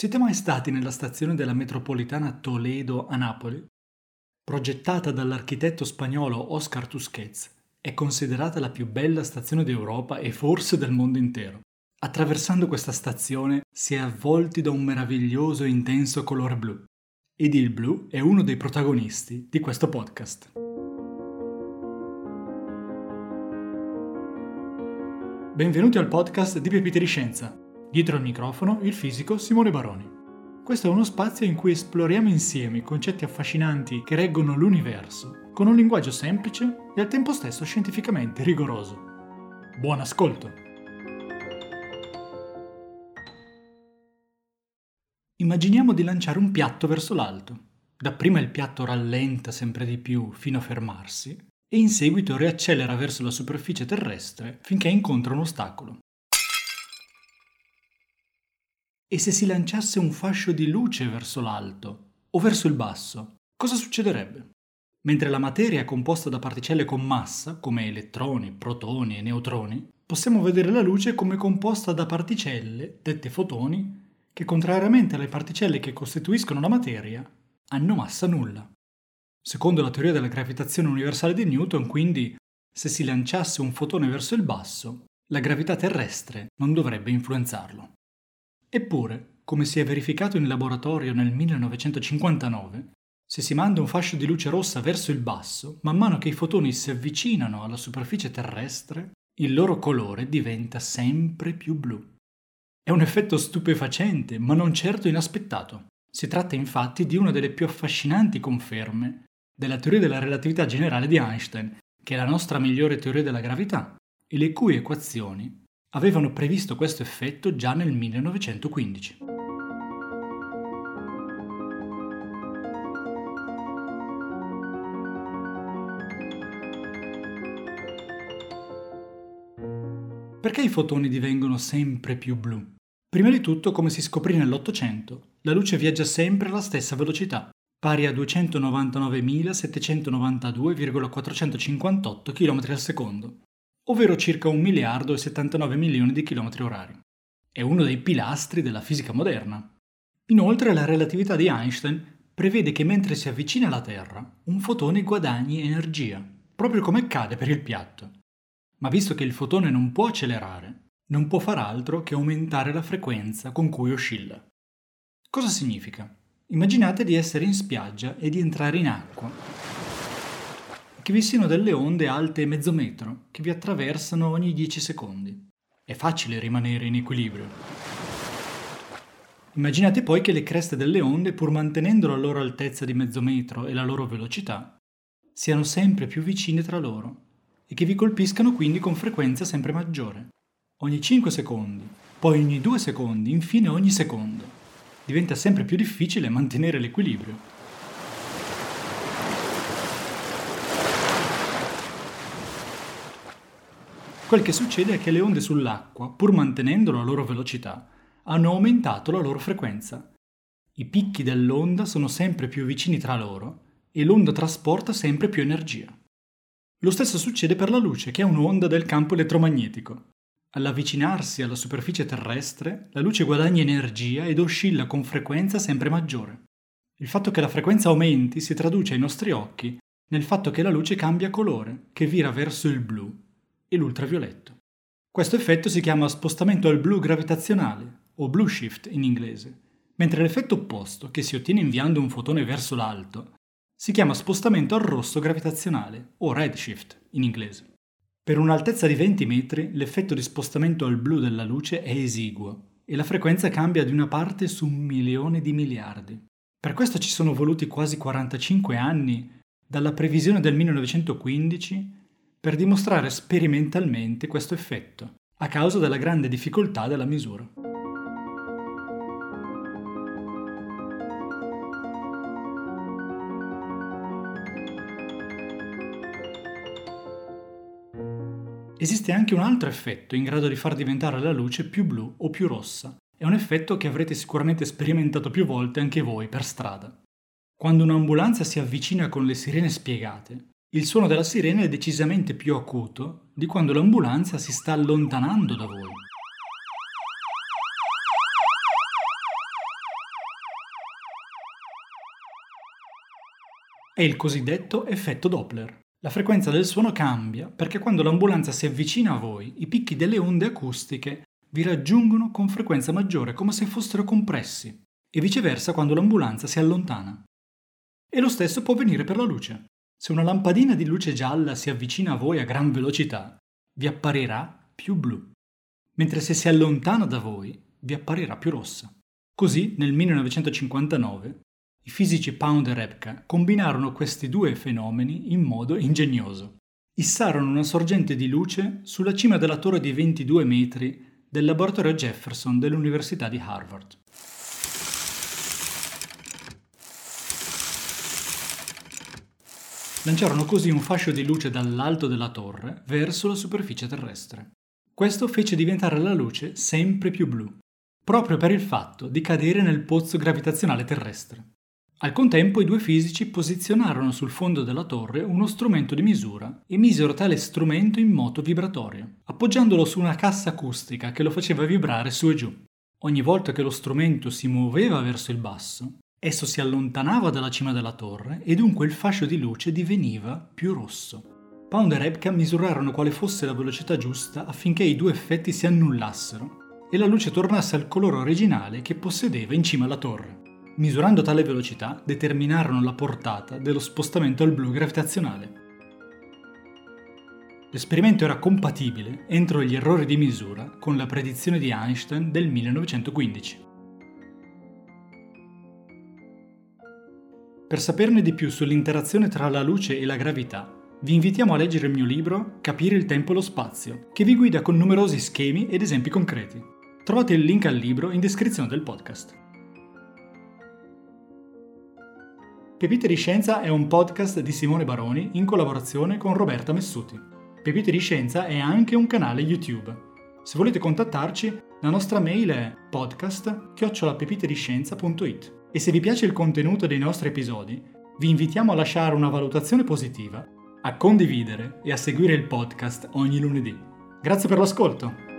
Siete mai stati nella stazione della metropolitana Toledo a Napoli? Progettata dall'architetto spagnolo Oscar Tusquets, è considerata la più bella stazione d'Europa e forse del mondo intero. Attraversando questa stazione si è avvolti da un meraviglioso e intenso colore blu. Ed il blu è uno dei protagonisti di questo podcast. Benvenuti al podcast di Pepite di Scienza. Dietro al microfono il fisico Simone Baroni. Questo è uno spazio in cui esploriamo insieme i concetti affascinanti che reggono l'universo, con un linguaggio semplice e al tempo stesso scientificamente rigoroso. Buon ascolto! Immaginiamo di lanciare un piatto verso l'alto. Dapprima il piatto rallenta sempre di più fino a fermarsi e in seguito riaccelera verso la superficie terrestre finché incontra un ostacolo. E se si lanciasse un fascio di luce verso l'alto o verso il basso, cosa succederebbe? Mentre la materia è composta da particelle con massa, come elettroni, protoni e neutroni, possiamo vedere la luce come composta da particelle, dette fotoni, che contrariamente alle particelle che costituiscono la materia, hanno massa nulla. Secondo la teoria della gravitazione universale di Newton, quindi, se si lanciasse un fotone verso il basso, la gravità terrestre non dovrebbe influenzarlo. Eppure, come si è verificato in laboratorio nel 1959, se si manda un fascio di luce rossa verso il basso, man mano che i fotoni si avvicinano alla superficie terrestre, il loro colore diventa sempre più blu. È un effetto stupefacente, ma non certo inaspettato. Si tratta infatti di una delle più affascinanti conferme della teoria della relatività generale di Einstein, che è la nostra migliore teoria della gravità, e le cui equazioni avevano previsto questo effetto già nel 1915. Perché i fotoni divengono sempre più blu? Prima di tutto, come si scoprì nell'Ottocento, la luce viaggia sempre alla stessa velocità, pari a 299.792,458 km al secondo, ovvero circa 1 miliardo e 79 milioni di chilometri orari. È uno dei pilastri della fisica moderna. Inoltre la relatività di Einstein prevede che mentre si avvicina alla Terra, un fotone guadagni energia, proprio come accade per il piatto. Ma visto che il fotone non può accelerare, non può far altro che aumentare la frequenza con cui oscilla. Cosa significa? Immaginate di essere in spiaggia e di entrare in acqua che vi siano delle onde alte mezzo metro che vi attraversano ogni 10 secondi. È facile rimanere in equilibrio. Immaginate poi che le creste delle onde, pur mantenendo la loro altezza di mezzo metro e la loro velocità, siano sempre più vicine tra loro e che vi colpiscano quindi con frequenza sempre maggiore. Ogni 5 secondi, poi ogni 2 secondi, infine ogni secondo. Diventa sempre più difficile mantenere l'equilibrio. Quel che succede è che le onde sull'acqua, pur mantenendo la loro velocità, hanno aumentato la loro frequenza. I picchi dell'onda sono sempre più vicini tra loro e l'onda trasporta sempre più energia. Lo stesso succede per la luce, che è un'onda del campo elettromagnetico. All'avvicinarsi alla superficie terrestre, la luce guadagna energia ed oscilla con frequenza sempre maggiore. Il fatto che la frequenza aumenti si traduce ai nostri occhi nel fatto che la luce cambia colore, che vira verso il blu e l'ultravioletto. Questo effetto si chiama spostamento al blu gravitazionale, o blue shift in inglese, mentre l'effetto opposto, che si ottiene inviando un fotone verso l'alto, si chiama spostamento al rosso gravitazionale, o redshift in inglese. Per un'altezza di 20 metri l'effetto di spostamento al blu della luce è esiguo e la frequenza cambia di una parte su un milione di miliardi. Per questo ci sono voluti quasi 45 anni dalla previsione del 1915 per dimostrare sperimentalmente questo effetto, a causa della grande difficoltà della misura. Esiste anche un altro effetto in grado di far diventare la luce più blu o più rossa. È un effetto che avrete sicuramente sperimentato più volte anche voi per strada. Quando un'ambulanza si avvicina con le sirene spiegate, il suono della sirena è decisamente più acuto di quando l'ambulanza si sta allontanando da voi. È il cosiddetto effetto Doppler. La frequenza del suono cambia perché quando l'ambulanza si avvicina a voi, i picchi delle onde acustiche vi raggiungono con frequenza maggiore come se fossero compressi e viceversa quando l'ambulanza si allontana. E lo stesso può avvenire per la luce. Se una lampadina di luce gialla si avvicina a voi a gran velocità, vi apparirà più blu, mentre se si allontana da voi vi apparirà più rossa. Così, nel 1959, i fisici Pound e Repka combinarono questi due fenomeni in modo ingegnoso. Issarono una sorgente di luce sulla cima della torre di 22 metri del laboratorio Jefferson dell'Università di Harvard. Lanciarono così un fascio di luce dall'alto della torre verso la superficie terrestre. Questo fece diventare la luce sempre più blu, proprio per il fatto di cadere nel pozzo gravitazionale terrestre. Al contempo i due fisici posizionarono sul fondo della torre uno strumento di misura e misero tale strumento in moto vibratorio, appoggiandolo su una cassa acustica che lo faceva vibrare su e giù. Ogni volta che lo strumento si muoveva verso il basso, esso si allontanava dalla cima della torre e dunque il fascio di luce diveniva più rosso. Pound e Rebka misurarono quale fosse la velocità giusta affinché i due effetti si annullassero e la luce tornasse al colore originale che possedeva in cima alla torre. Misurando tale velocità, determinarono la portata dello spostamento al blu gravitazionale. L'esperimento era compatibile, entro gli errori di misura, con la predizione di Einstein del 1915. Per saperne di più sull'interazione tra la luce e la gravità, vi invitiamo a leggere il mio libro Capire il tempo e lo spazio, che vi guida con numerosi schemi ed esempi concreti. Trovate il link al libro in descrizione del podcast. Pepite di Scienza è un podcast di Simone Baroni in collaborazione con Roberta Messuti. Pepite di Scienza è anche un canale YouTube. Se volete contattarci, la nostra mail è podcast-pepitediscienza.it e se vi piace il contenuto dei nostri episodi, vi invitiamo a lasciare una valutazione positiva, a condividere e a seguire il podcast ogni lunedì. Grazie per l'ascolto!